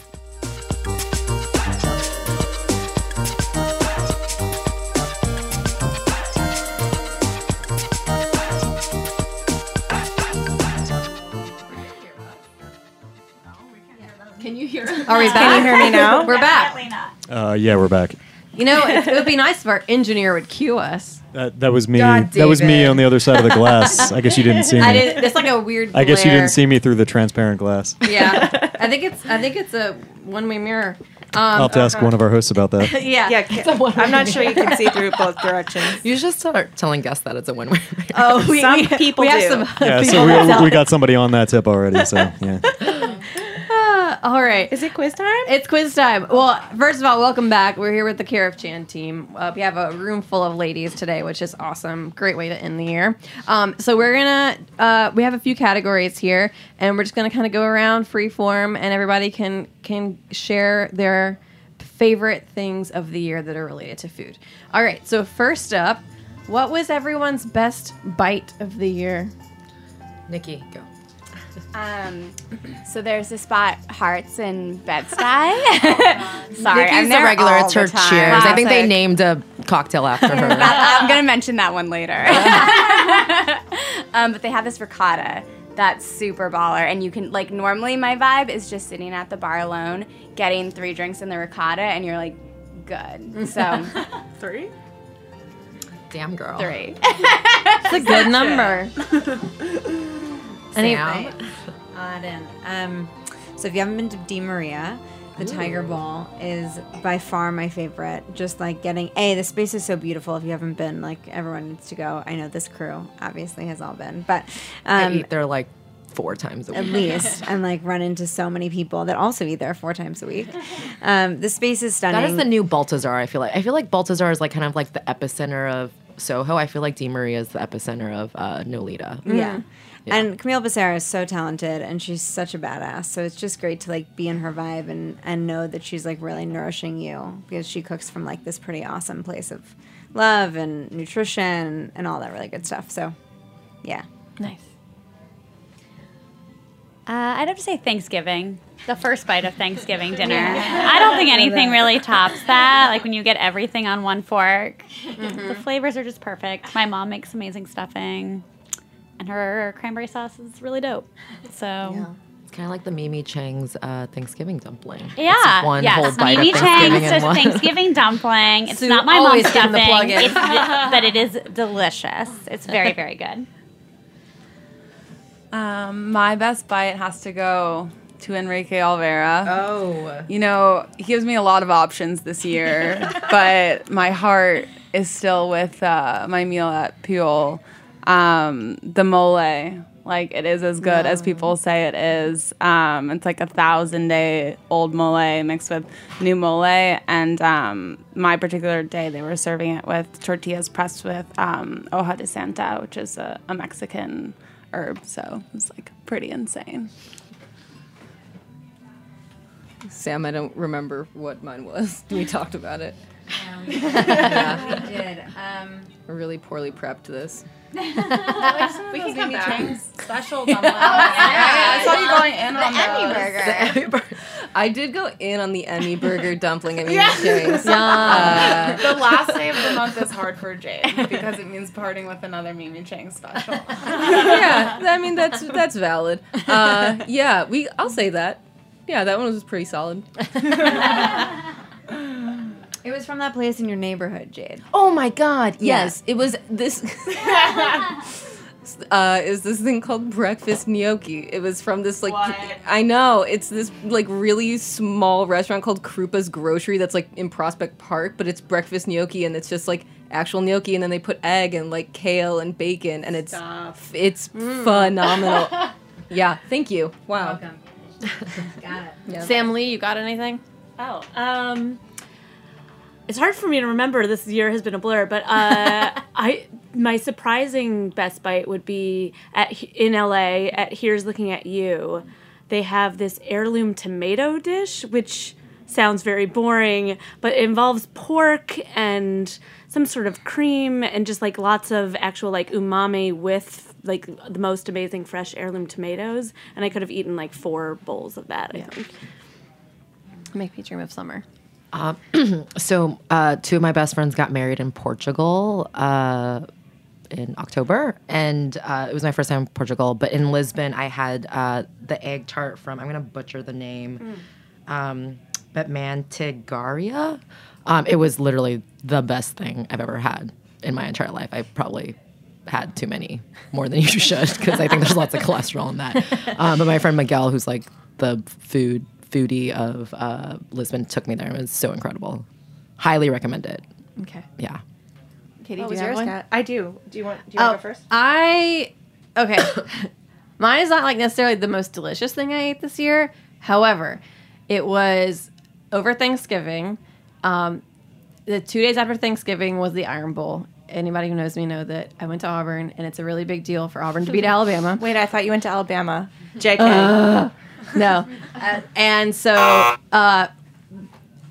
[SPEAKER 4] Are we back? Can you hear me now?
[SPEAKER 3] We're back.
[SPEAKER 7] Uh, yeah, we're back.
[SPEAKER 3] You know, it, it would be nice if our engineer would cue us.
[SPEAKER 7] That, that was me.
[SPEAKER 3] God,
[SPEAKER 7] that was me
[SPEAKER 3] David.
[SPEAKER 7] on the other side of the glass. I guess you didn't see me.
[SPEAKER 3] I didn't. It's like a weird.
[SPEAKER 7] I guess you
[SPEAKER 3] glare.
[SPEAKER 7] didn't see me through the transparent glass.
[SPEAKER 3] Yeah, I think it's. I think it's a one-way mirror. Um,
[SPEAKER 7] I'll have to ask one of our hosts about that.
[SPEAKER 3] yeah.
[SPEAKER 4] Yeah, ca- I'm not sure you can see through both directions.
[SPEAKER 6] You should just start telling guests that it's a win-win.
[SPEAKER 3] Oh, we,
[SPEAKER 4] Some
[SPEAKER 3] we,
[SPEAKER 4] people
[SPEAKER 3] we have
[SPEAKER 4] do.
[SPEAKER 3] some.
[SPEAKER 7] Yeah,
[SPEAKER 3] people
[SPEAKER 7] so we, we got somebody on that tip already. So yeah.
[SPEAKER 3] All right.
[SPEAKER 4] Is it quiz time?
[SPEAKER 3] It's quiz time. Well, first of all, welcome back. We're here with the Care of Chan team. Uh, we have a room full of ladies today, which is awesome. Great way to end the year. Um, so we're gonna uh, we have a few categories here, and we're just gonna kind of go around free form, and everybody can can share their favorite things of the year that are related to food. All right. So first up, what was everyone's best bite of the year?
[SPEAKER 6] Nikki, go.
[SPEAKER 9] Um, so there's this spot, Hart's in Bed-Stuy. Sorry,
[SPEAKER 6] Nikki's
[SPEAKER 9] I'm
[SPEAKER 6] the
[SPEAKER 9] there
[SPEAKER 6] regular.
[SPEAKER 9] all
[SPEAKER 6] It's her
[SPEAKER 9] time.
[SPEAKER 6] cheers. I think they named a cocktail after her.
[SPEAKER 9] That- I'm gonna mention that one later. um, but they have this ricotta that's super baller, and you can like normally my vibe is just sitting at the bar alone, getting three drinks in the ricotta, and you're like, good. So
[SPEAKER 4] Three?
[SPEAKER 6] Damn girl.
[SPEAKER 9] three.
[SPEAKER 3] It's a good number. Any-
[SPEAKER 6] Sam?
[SPEAKER 11] Odd end. Um, so if you haven't been to De Maria, the Tiger Ball is by far my favorite. Just like getting a the space is so beautiful. If you haven't been, like everyone needs to go. I know this crew obviously has all been, but
[SPEAKER 6] I
[SPEAKER 11] um,
[SPEAKER 6] eat there like four times a week at
[SPEAKER 11] least and like run into so many people that also eat there four times a week. Um, the space is stunning.
[SPEAKER 6] That is the new Balthazar. I feel like. I feel like Balthazar is like kind of like the epicenter of Soho. I feel like De Maria is the epicenter of uh, Nolita.
[SPEAKER 11] Yeah. And Camille Becerra is so talented and she's such a badass. So it's just great to like be in her vibe and, and know that she's like really nourishing you because she cooks from like this pretty awesome place of love and nutrition and all that really good stuff. So yeah.
[SPEAKER 3] Nice.
[SPEAKER 8] Uh, I'd have to say Thanksgiving. The first bite of Thanksgiving dinner. I don't think anything really tops that. Like when you get everything on one fork, the flavors are just perfect. My mom makes amazing stuffing, and her cranberry sauce is really dope. So
[SPEAKER 6] It's kind of like the Mimi Cheng's uh, Thanksgiving dumpling. It's
[SPEAKER 8] yeah,
[SPEAKER 6] one
[SPEAKER 8] yes,
[SPEAKER 6] whole bite
[SPEAKER 8] Mimi
[SPEAKER 6] of Thanksgiving Cheng's one.
[SPEAKER 8] Thanksgiving dumpling. It's
[SPEAKER 3] Sue
[SPEAKER 8] not my mom's
[SPEAKER 3] getting the
[SPEAKER 8] stuffing, it's, but it is delicious. It's very very good.
[SPEAKER 5] Um, my best bite has to go to Enrique Olvera.
[SPEAKER 6] Oh.
[SPEAKER 5] You know, he gives me a lot of options this year, but my heart is still with uh, my meal at Pujol. Um, the mole, like it is as good as people say it is. Um, it's like a thousand day old mole mixed with new mole, and um, my particular day they were serving it with tortillas pressed with um, hoja de santa, which is a, a Mexican herb. So it was like pretty insane.
[SPEAKER 10] Sam, I don't remember what mine was. We talked about it.
[SPEAKER 11] Yeah, we did. Um,
[SPEAKER 10] We're really poorly prepped this.
[SPEAKER 5] We can come back. Special dumpling. I saw you going in on the Emmy those.
[SPEAKER 10] I did go in on the Emmy Burger dumpling at Mimi Cheng's. Uh,
[SPEAKER 5] The last day of the month is hard for Jade because it means parting with another Mimi Cheng special.
[SPEAKER 10] yeah, I mean that's that's valid. Uh, yeah, we. I'll say that. Yeah, that one was pretty solid.
[SPEAKER 11] It was from that place in your neighborhood, Jade.
[SPEAKER 10] Oh my god,
[SPEAKER 11] Yeah.
[SPEAKER 10] yes. It was this uh is this thing called breakfast gnocchi. It was from this like I know, it's this like really small restaurant called Krupa's Grocery that's like in Prospect Park, but it's breakfast gnocchi and it's just like actual gnocchi and then they put egg and like kale and bacon and it's it's phenomenal. yeah, thank you. Wow.
[SPEAKER 11] Got it.
[SPEAKER 3] Sam Lee, you got anything?
[SPEAKER 12] Oh, um, it's hard for me to remember. This year has been a blur, but uh, I my surprising best bite would be at in LA at Here's Looking at You. They have this heirloom tomato dish, which sounds very boring, but it involves pork and some sort of cream and just like lots of actual like umami with like the most amazing fresh heirloom tomatoes. And I could have eaten like four bowls of that. I think.
[SPEAKER 3] Make me dream of summer.
[SPEAKER 6] Um, so uh, two of my best friends got married in Portugal uh, in October, and uh, it was my first time in Portugal. But in Lisbon, I had uh, the egg tart from I'm gonna butcher the name, um, but Manteigaria. Um, it was literally the best thing I've ever had in my entire life. I probably had too many, more than you should, because I think there's lots of cholesterol in that. Um, but my friend Miguel, who's like the food foodie of uh, Lisbon, took me there. And it was so incredible. Highly recommend it.
[SPEAKER 3] Okay.
[SPEAKER 6] Yeah.
[SPEAKER 3] Katie,
[SPEAKER 4] What
[SPEAKER 3] do
[SPEAKER 4] was
[SPEAKER 3] you have
[SPEAKER 4] yours,
[SPEAKER 3] one?
[SPEAKER 4] Kat? I do. Do you want? Do you want to go first?
[SPEAKER 3] I okay. Mine is not like necessarily the most delicious thing I ate this year. However, it was over Thanksgiving. Um, the two days after Thanksgiving was the Iron Bowl. Anybody who knows me know that I went to Auburn, and it's a really big deal for Auburn to beat Alabama.
[SPEAKER 4] Wait, I thought you went to Alabama. JK.
[SPEAKER 3] Ugh. No. Uh, and so uh,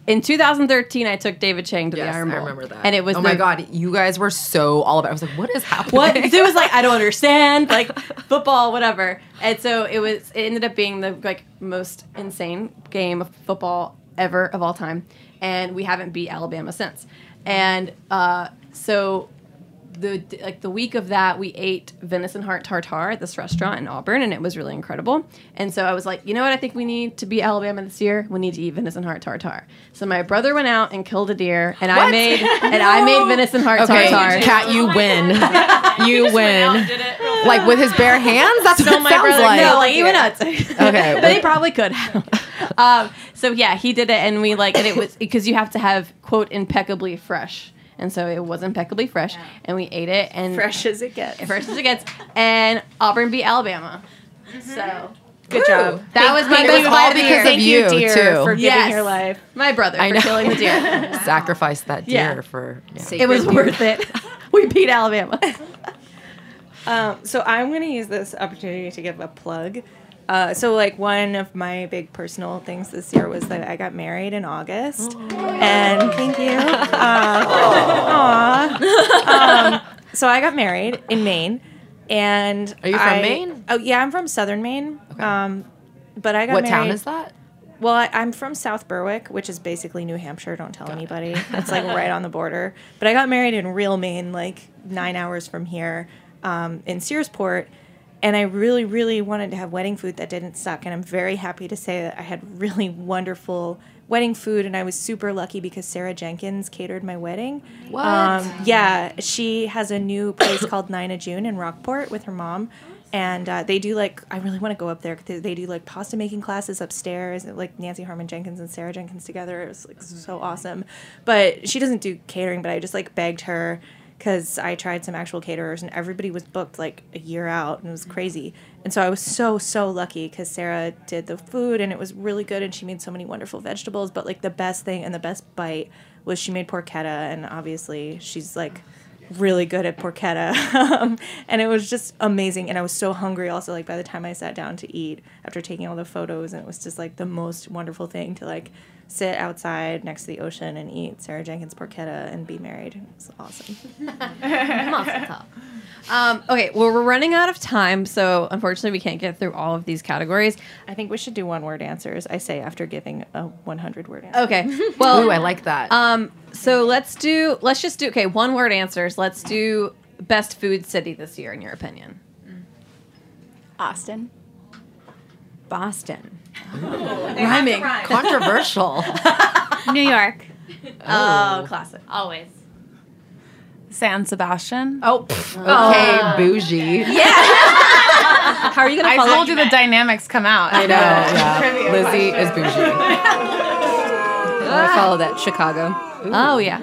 [SPEAKER 3] in 2013, I took David Chang to
[SPEAKER 6] Yes,
[SPEAKER 3] the Iron
[SPEAKER 6] I
[SPEAKER 3] Bowl.
[SPEAKER 6] remember that.
[SPEAKER 3] And it was
[SPEAKER 6] oh my god, you guys were so all about. I was like, what is happening?
[SPEAKER 3] what it was like i don't understand like football whatever and so it was it ended up being the like most insane game of football ever of all time and we haven't beat alabama since and uh, so the like the week of that we ate venison heart tartare at this restaurant in auburn and it was really incredible and so i was like you know what i think we need to be alabama this year we need to eat venison heart tartare so my brother went out and killed a deer and i
[SPEAKER 6] What?
[SPEAKER 3] made and i made venison heart
[SPEAKER 6] Okay,
[SPEAKER 3] tartare
[SPEAKER 6] Kat, you win. you win. Like with his bare hands. That's what it
[SPEAKER 3] my
[SPEAKER 6] sounds
[SPEAKER 3] brother-
[SPEAKER 6] like.
[SPEAKER 3] No, like he went nuts.
[SPEAKER 6] Okay,
[SPEAKER 3] but he probably could. have. um, so yeah, he did it, and we like, and it was because you have to have quote impeccably fresh, and so it was impeccably fresh, and we ate it, and
[SPEAKER 4] Fresh as it gets.
[SPEAKER 3] fresh as it gets, and Auburn beat Alabama. So
[SPEAKER 4] Good job.
[SPEAKER 3] that was my
[SPEAKER 6] It
[SPEAKER 3] best
[SPEAKER 6] all because
[SPEAKER 3] year.
[SPEAKER 6] of
[SPEAKER 4] Thank you,
[SPEAKER 6] you,
[SPEAKER 4] dear,
[SPEAKER 6] too.
[SPEAKER 4] for giving
[SPEAKER 3] Yes.
[SPEAKER 4] your life.
[SPEAKER 3] My brother
[SPEAKER 6] I
[SPEAKER 3] for
[SPEAKER 6] know.
[SPEAKER 3] killing the deer.
[SPEAKER 6] Sacrifice that deer
[SPEAKER 3] Yeah.
[SPEAKER 6] for. Yeah.
[SPEAKER 3] it was worth it. we beat Alabama.
[SPEAKER 4] Um, so I'm going to use this opportunity to give a plug. Uh, so like one of my big personal things this year was that I got married in August, and thank you. Uh, aw. Um, so I got married in Maine, and
[SPEAKER 6] Are you from
[SPEAKER 4] I-
[SPEAKER 6] Maine?
[SPEAKER 4] Oh yeah, I'm from Southern Maine. Um, but I got
[SPEAKER 6] What
[SPEAKER 4] married.
[SPEAKER 6] town is that?
[SPEAKER 4] Well, I, I'm from South Berwick, which is basically New Hampshire. Don't tell anybody. It's like right on the border. But I got married in real Maine, like nine hours from here, um, in Searsport. And I really, really wanted to have wedding food that didn't suck. And I'm very happy to say that I had really wonderful wedding food. And I was super lucky because Sarah Jenkins catered my wedding.
[SPEAKER 6] What?
[SPEAKER 4] Um, yeah, she has a new place called Nina June in Rockport with her mom. And uh, they do like, I really want to go up there. They, they do like pasta making classes upstairs, like Nancy Harmon Jenkins and Sarah Jenkins together. It was like so awesome. But she doesn't do catering, but I just like begged her because I tried some actual caterers and everybody was booked like a year out and it was crazy. And so I was so, so lucky because Sarah did the food and it was really good and she made so many wonderful vegetables. But like the best thing and the best bite was she made porchetta and obviously she's like really good at porchetta and it was just amazing and i was so hungry also like by the time i sat down to eat after taking all the photos and it was just like the most wonderful thing to like sit outside next to the ocean and eat sarah jenkins porchetta and be married It's was awesome
[SPEAKER 3] Mazel tov. Um, okay, well, we're running out of time, so unfortunately, we can't get through all of these categories.
[SPEAKER 4] i think we should do one word answers i say after giving a 100 word answer
[SPEAKER 3] Okay, well,
[SPEAKER 6] Ooh, I like that.
[SPEAKER 3] um, so let's do, let's just do, okay, one word answers. Let's do best food city this year, in your opinion.
[SPEAKER 9] Austin.
[SPEAKER 11] Boston.
[SPEAKER 3] Rhyming.
[SPEAKER 6] Controversial.
[SPEAKER 8] New York.
[SPEAKER 3] Oh, classic.
[SPEAKER 8] Always.
[SPEAKER 5] San Sebastian.
[SPEAKER 3] Oh,
[SPEAKER 6] okay, bougie. Yeah.
[SPEAKER 3] How are you gonna
[SPEAKER 5] I told you the dynamics come out.
[SPEAKER 6] I know. Yeah. Lizzie is bougie.
[SPEAKER 10] I follow that Chicago.
[SPEAKER 3] Oh yeah,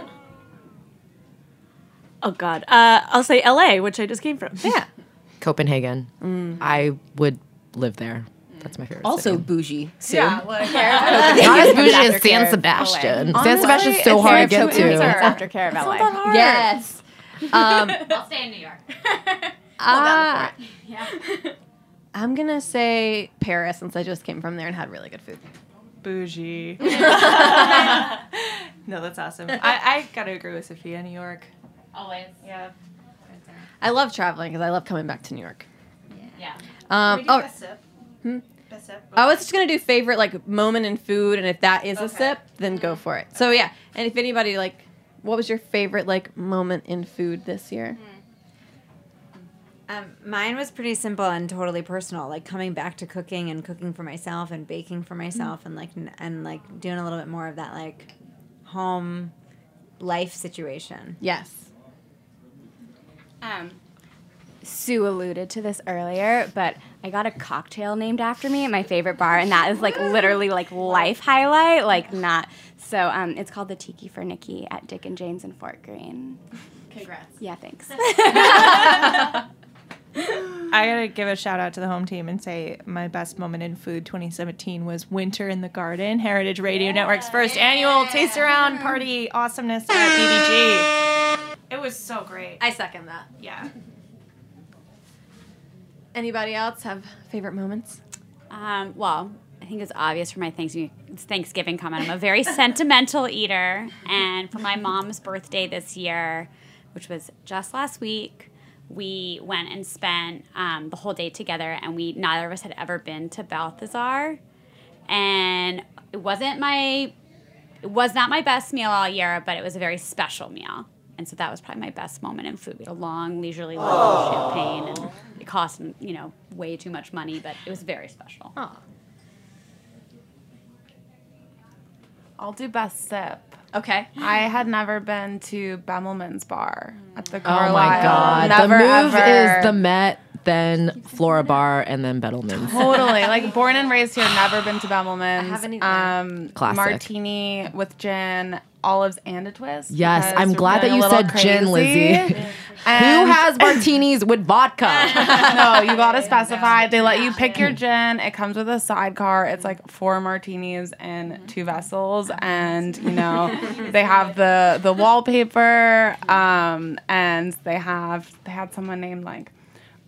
[SPEAKER 12] Oh God. Uh, I'll say L.A., which I just came from.
[SPEAKER 3] yeah.
[SPEAKER 6] Copenhagen. I would live there. That's my favorite.
[SPEAKER 10] Also
[SPEAKER 6] city.
[SPEAKER 10] bougie. Sue.
[SPEAKER 5] Yeah, like
[SPEAKER 6] not as bougie as San Sebastian.
[SPEAKER 5] LA.
[SPEAKER 6] San Sebastian's
[SPEAKER 5] Honestly,
[SPEAKER 6] so
[SPEAKER 5] it's
[SPEAKER 6] hard to get
[SPEAKER 5] cute. It's
[SPEAKER 6] to.
[SPEAKER 5] aftercare of LA.
[SPEAKER 3] Yes. Um,
[SPEAKER 8] I'll stay in New York.
[SPEAKER 3] uh, I'm gonna say Paris since I just came from there and had really good food.
[SPEAKER 4] bougie. no, that's awesome. I, I gotta agree with Sophia. New York.
[SPEAKER 8] Always.
[SPEAKER 4] Yeah.
[SPEAKER 3] I love traveling because I love coming back to New York.
[SPEAKER 8] Yeah.
[SPEAKER 3] Um,
[SPEAKER 4] Can we do
[SPEAKER 3] oh,
[SPEAKER 4] best sip?
[SPEAKER 3] Hmm?
[SPEAKER 4] Best sip?
[SPEAKER 3] I was just gonna do favorite like moment in food, and if that is a
[SPEAKER 4] Okay.
[SPEAKER 3] sip, then go for it. So yeah, and if anybody like, what was your favorite like moment in food this year?
[SPEAKER 11] Um, mine was pretty simple and totally personal, like coming back to cooking and cooking for myself and baking for myself and like n- and like doing a little bit more of that like home life situation.
[SPEAKER 3] Yes.
[SPEAKER 9] Um, Sue alluded to this earlier, but I got a cocktail named after me at my favorite bar, and that is like literally like life highlight, like not. So um, it's called the Tiki for Nikki at Dick and Jane's in Fort Greene.
[SPEAKER 3] Congrats.
[SPEAKER 9] Yeah, thanks.
[SPEAKER 4] I gotta give a shout out to the home team and say my best moment in food 2017 was Winter in the Garden, Heritage Radio Network's first annual Taste Around Party awesomeness at BBG. It was so great.
[SPEAKER 3] I second that.
[SPEAKER 4] Yeah.
[SPEAKER 3] Anybody else have favorite moments?
[SPEAKER 8] Um, well, I think it's obvious for my Thanksgiving, Thanksgiving comment. I'm a very sentimental eater, and for my mom's birthday this year, which was just last week, we went and spent um, the whole day together, and we neither of us had ever been to Balthazar, and it wasn't my, it was not my best meal all year, but it was a very special meal. And so that was probably my best moment in food. We had a long, leisurely oh. lunch with champagne, and it cost you know way too much money, but it was very special.
[SPEAKER 5] I'll do best sip.
[SPEAKER 3] Okay.
[SPEAKER 5] I had never been to Bemelman's bar at the
[SPEAKER 6] Oh my god.
[SPEAKER 5] Never,
[SPEAKER 6] the move
[SPEAKER 5] ever.
[SPEAKER 6] is the Met, then Flora Bar, and then Bettleman's.
[SPEAKER 5] Totally. Like born and raised here, never been to Bemelman's.
[SPEAKER 3] haven't either.
[SPEAKER 5] Um,
[SPEAKER 6] Classic.
[SPEAKER 5] Martini with gin, olives, and a twist.
[SPEAKER 6] Yes, I'm glad that you
[SPEAKER 5] a little
[SPEAKER 6] said gin,
[SPEAKER 5] crazy.
[SPEAKER 6] Lizzie. Who has martinis with vodka?
[SPEAKER 5] no, you gotta specify. They let you pick your gin. It comes with a sidecar. It's like four martinis in two vessels, and you know they have the the wallpaper, um, and they have they had someone named like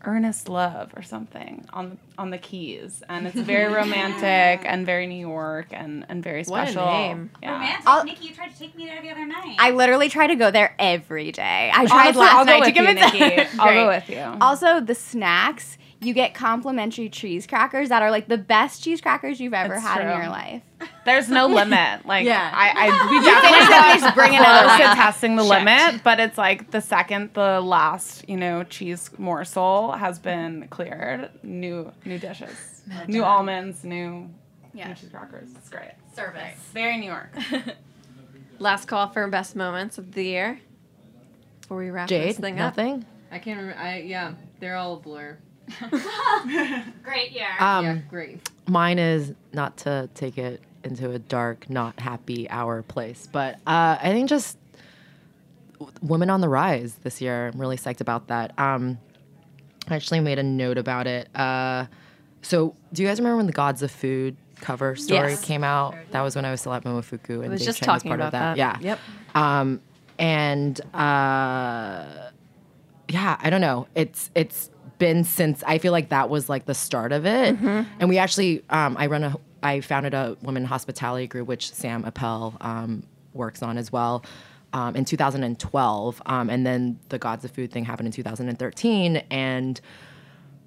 [SPEAKER 5] Ernest Love or something on the on the keys, and it's very romantic and very New York and and very special
[SPEAKER 3] What a
[SPEAKER 5] special.
[SPEAKER 3] name.
[SPEAKER 5] Yeah.
[SPEAKER 8] Romantic. Nikki, you tried to take me there the other night.
[SPEAKER 9] I literally try to go there every day. I tried
[SPEAKER 5] Honestly,
[SPEAKER 9] last
[SPEAKER 5] I'll go
[SPEAKER 9] night to give
[SPEAKER 5] you,
[SPEAKER 9] it
[SPEAKER 5] Nikki. I'll go with you.
[SPEAKER 9] Also, the snacks. You get complimentary cheese crackers that are like the best cheese crackers you've ever
[SPEAKER 5] It's
[SPEAKER 9] had in your life.
[SPEAKER 5] There's no limit. Like
[SPEAKER 9] Yeah.
[SPEAKER 5] I, I we
[SPEAKER 9] You finish
[SPEAKER 5] definitely
[SPEAKER 9] it,
[SPEAKER 5] got
[SPEAKER 9] just bring
[SPEAKER 5] close
[SPEAKER 9] another
[SPEAKER 5] to testing the
[SPEAKER 9] Checked.
[SPEAKER 5] limit, but it's like the second the last you know cheese morsel has been cleared, new new dishes, new almonds, new new cheese crackers. It's great.
[SPEAKER 3] Service.
[SPEAKER 5] Very New York.
[SPEAKER 3] Last call for best moments of the year. Before we wrap this
[SPEAKER 6] Jade,
[SPEAKER 3] thing
[SPEAKER 6] nothing.
[SPEAKER 10] I can't remember. I yeah, they're all a blur.
[SPEAKER 8] Great year.
[SPEAKER 6] Um,
[SPEAKER 10] yeah, great.
[SPEAKER 6] Mine is not to take it into a dark, not happy hour place, but uh, I think just women on the rise this year. I'm really psyched about that. Um, I actually made a note about it. Uh, so, do you guys remember when the Gods of Food cover story
[SPEAKER 3] Yes.
[SPEAKER 6] came out? That was when I was still at Momofuku, and
[SPEAKER 3] was just
[SPEAKER 6] Chang was
[SPEAKER 3] talking
[SPEAKER 6] part of that.
[SPEAKER 3] that.
[SPEAKER 6] Yeah.
[SPEAKER 3] Yep.
[SPEAKER 6] Um, and uh, yeah, I don't know. It's it's been since I feel like that was like the start of it. And we actually, um, I run a, I founded a women hospitality group, which Sam Appel um, works on as well. Um, in 2012, um, and then the Gods of Food thing happened in 2013, and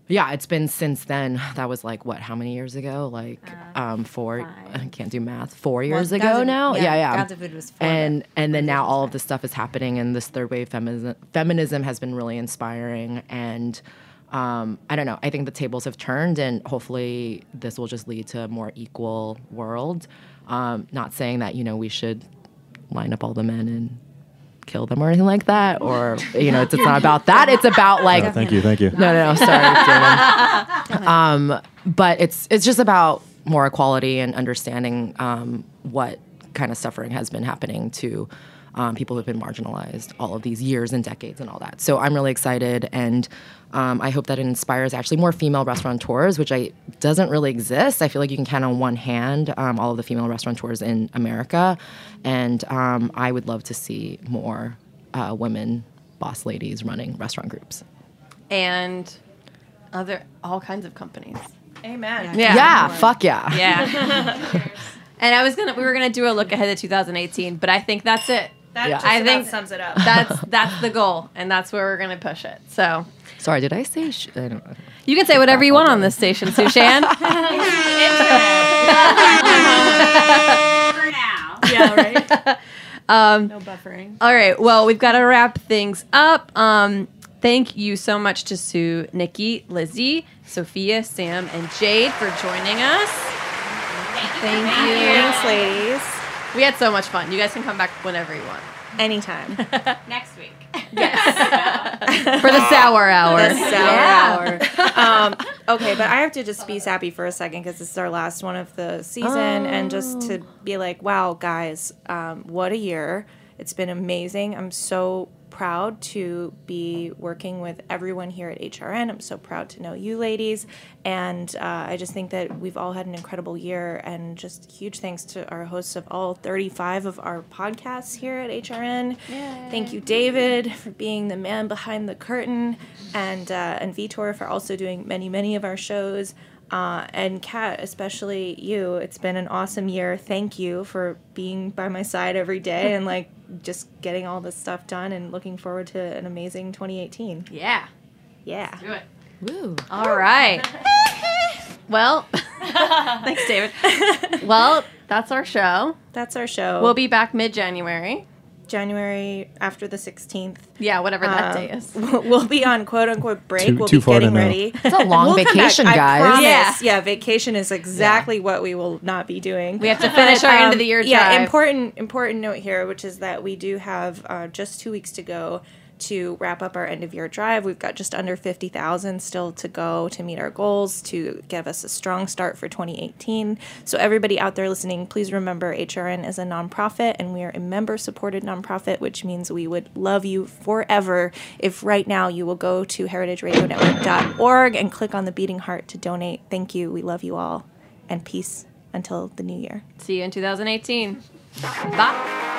[SPEAKER 6] yeah, it's been since then. That was like what? How many years ago? Like um, four. I can't do math. Four years
[SPEAKER 11] Gods
[SPEAKER 6] ago
[SPEAKER 11] of-
[SPEAKER 6] now.
[SPEAKER 11] yeah,
[SPEAKER 6] Yeah, yeah.
[SPEAKER 11] Gods of Food was four,
[SPEAKER 6] And and then now all of this stuff is happening, and this third wave feminism feminism has been really inspiring. And um, I don't know. I think the tables have turned, and hopefully this will just lead to a more equal world. Um, not saying that you know we should line up all the men and kill them or anything like that, or you know, it's, it's not about that. It's about like
[SPEAKER 7] Oh, thank you, thank you.
[SPEAKER 6] no, no, no. Sorry, um, but it's it's just about more equality and understanding um, what kind of suffering has been happening to um, people who've been marginalized all of these years and decades and all that. So I'm really excited, and um, I hope that it inspires actually more female restaurateurs, which I doesn't really exist. I feel like you can count on one hand um, all of the female restaurateurs in America, and um, I would love to see more uh, women boss ladies running restaurant groups.
[SPEAKER 3] and other all kinds of companies.
[SPEAKER 4] Amen.
[SPEAKER 3] Yeah.
[SPEAKER 6] Yeah, fuck yeah.
[SPEAKER 3] Yeah. And I was gonna, we were gonna do a look ahead to 2018, but I think that's it.
[SPEAKER 4] That
[SPEAKER 6] Yeah.
[SPEAKER 4] just
[SPEAKER 3] I think
[SPEAKER 4] sums it up.
[SPEAKER 3] That's that's the goal, and that's where we're gonna push it. So
[SPEAKER 6] Sorry, did I say? Sh- I don't,
[SPEAKER 3] you can say whatever you want on this station, Sushan.
[SPEAKER 8] For now.
[SPEAKER 12] Yeah, right.
[SPEAKER 3] um,
[SPEAKER 12] No buffering.
[SPEAKER 3] All right. Well, we've got to wrap things up. Um, thank you so much to Sue, Nikki, Lizzie, Sophia, Sam, and Jade for joining us. Thank you.
[SPEAKER 4] Thanks, ladies.
[SPEAKER 3] We had so much fun. You guys can come back whenever you want
[SPEAKER 4] Anytime.
[SPEAKER 8] Next week. Yes.
[SPEAKER 3] for the sour hour.
[SPEAKER 4] The sour hour. Um, okay, but I have to just be sappy for a second because this is our last one of the season, and just to be like, wow, guys, um, what a year! It's been amazing. I'm so proud to be working with everyone here at HRN. I'm so proud to know you ladies, and uh, I just think that we've all had an incredible year. And just huge thanks to our hosts of all 35 of our podcasts here at HRN. Thank you, David, for being the man behind the curtain, and uh, and Vitor for also doing many many of our shows. Uh, and Kat, especially you, it's been an awesome year. Thank you for being by my side every day and like just getting all this stuff done and looking forward to an amazing 2018.
[SPEAKER 3] Yeah.
[SPEAKER 4] Yeah.
[SPEAKER 3] Do it.
[SPEAKER 6] Woo.
[SPEAKER 3] All right. well, thanks, David. Well, that's our show.
[SPEAKER 4] That's our show.
[SPEAKER 3] We'll be back mid January.
[SPEAKER 4] January after the 16th.
[SPEAKER 3] Yeah, whatever that
[SPEAKER 4] Um,
[SPEAKER 3] day is.
[SPEAKER 4] We'll be on quote unquote break.
[SPEAKER 7] Too-
[SPEAKER 4] we'll
[SPEAKER 7] too
[SPEAKER 4] be
[SPEAKER 7] far
[SPEAKER 4] getting ready.
[SPEAKER 6] It's a long
[SPEAKER 4] We'll come back.
[SPEAKER 6] vacation,
[SPEAKER 4] I
[SPEAKER 6] guys.
[SPEAKER 4] promise.
[SPEAKER 3] Yeah.
[SPEAKER 4] Yeah. vacation is exactly what we will not be doing.
[SPEAKER 3] We have to finish our end of the year
[SPEAKER 4] Yeah, important important note here, which is that we do have uh, just two weeks to go to wrap up our end of year drive. We've got just under fifty thousand still to go to meet our goals to give us a strong start for 2018. So everybody out there listening, please remember HRN is a nonprofit and we are a member supported nonprofit, which means we would love you forever if right now you will go to heritageradionetwork.org and click on the beating heart to donate. Thank you. We love you all and peace until the new year.
[SPEAKER 3] See you in 2018. Bye.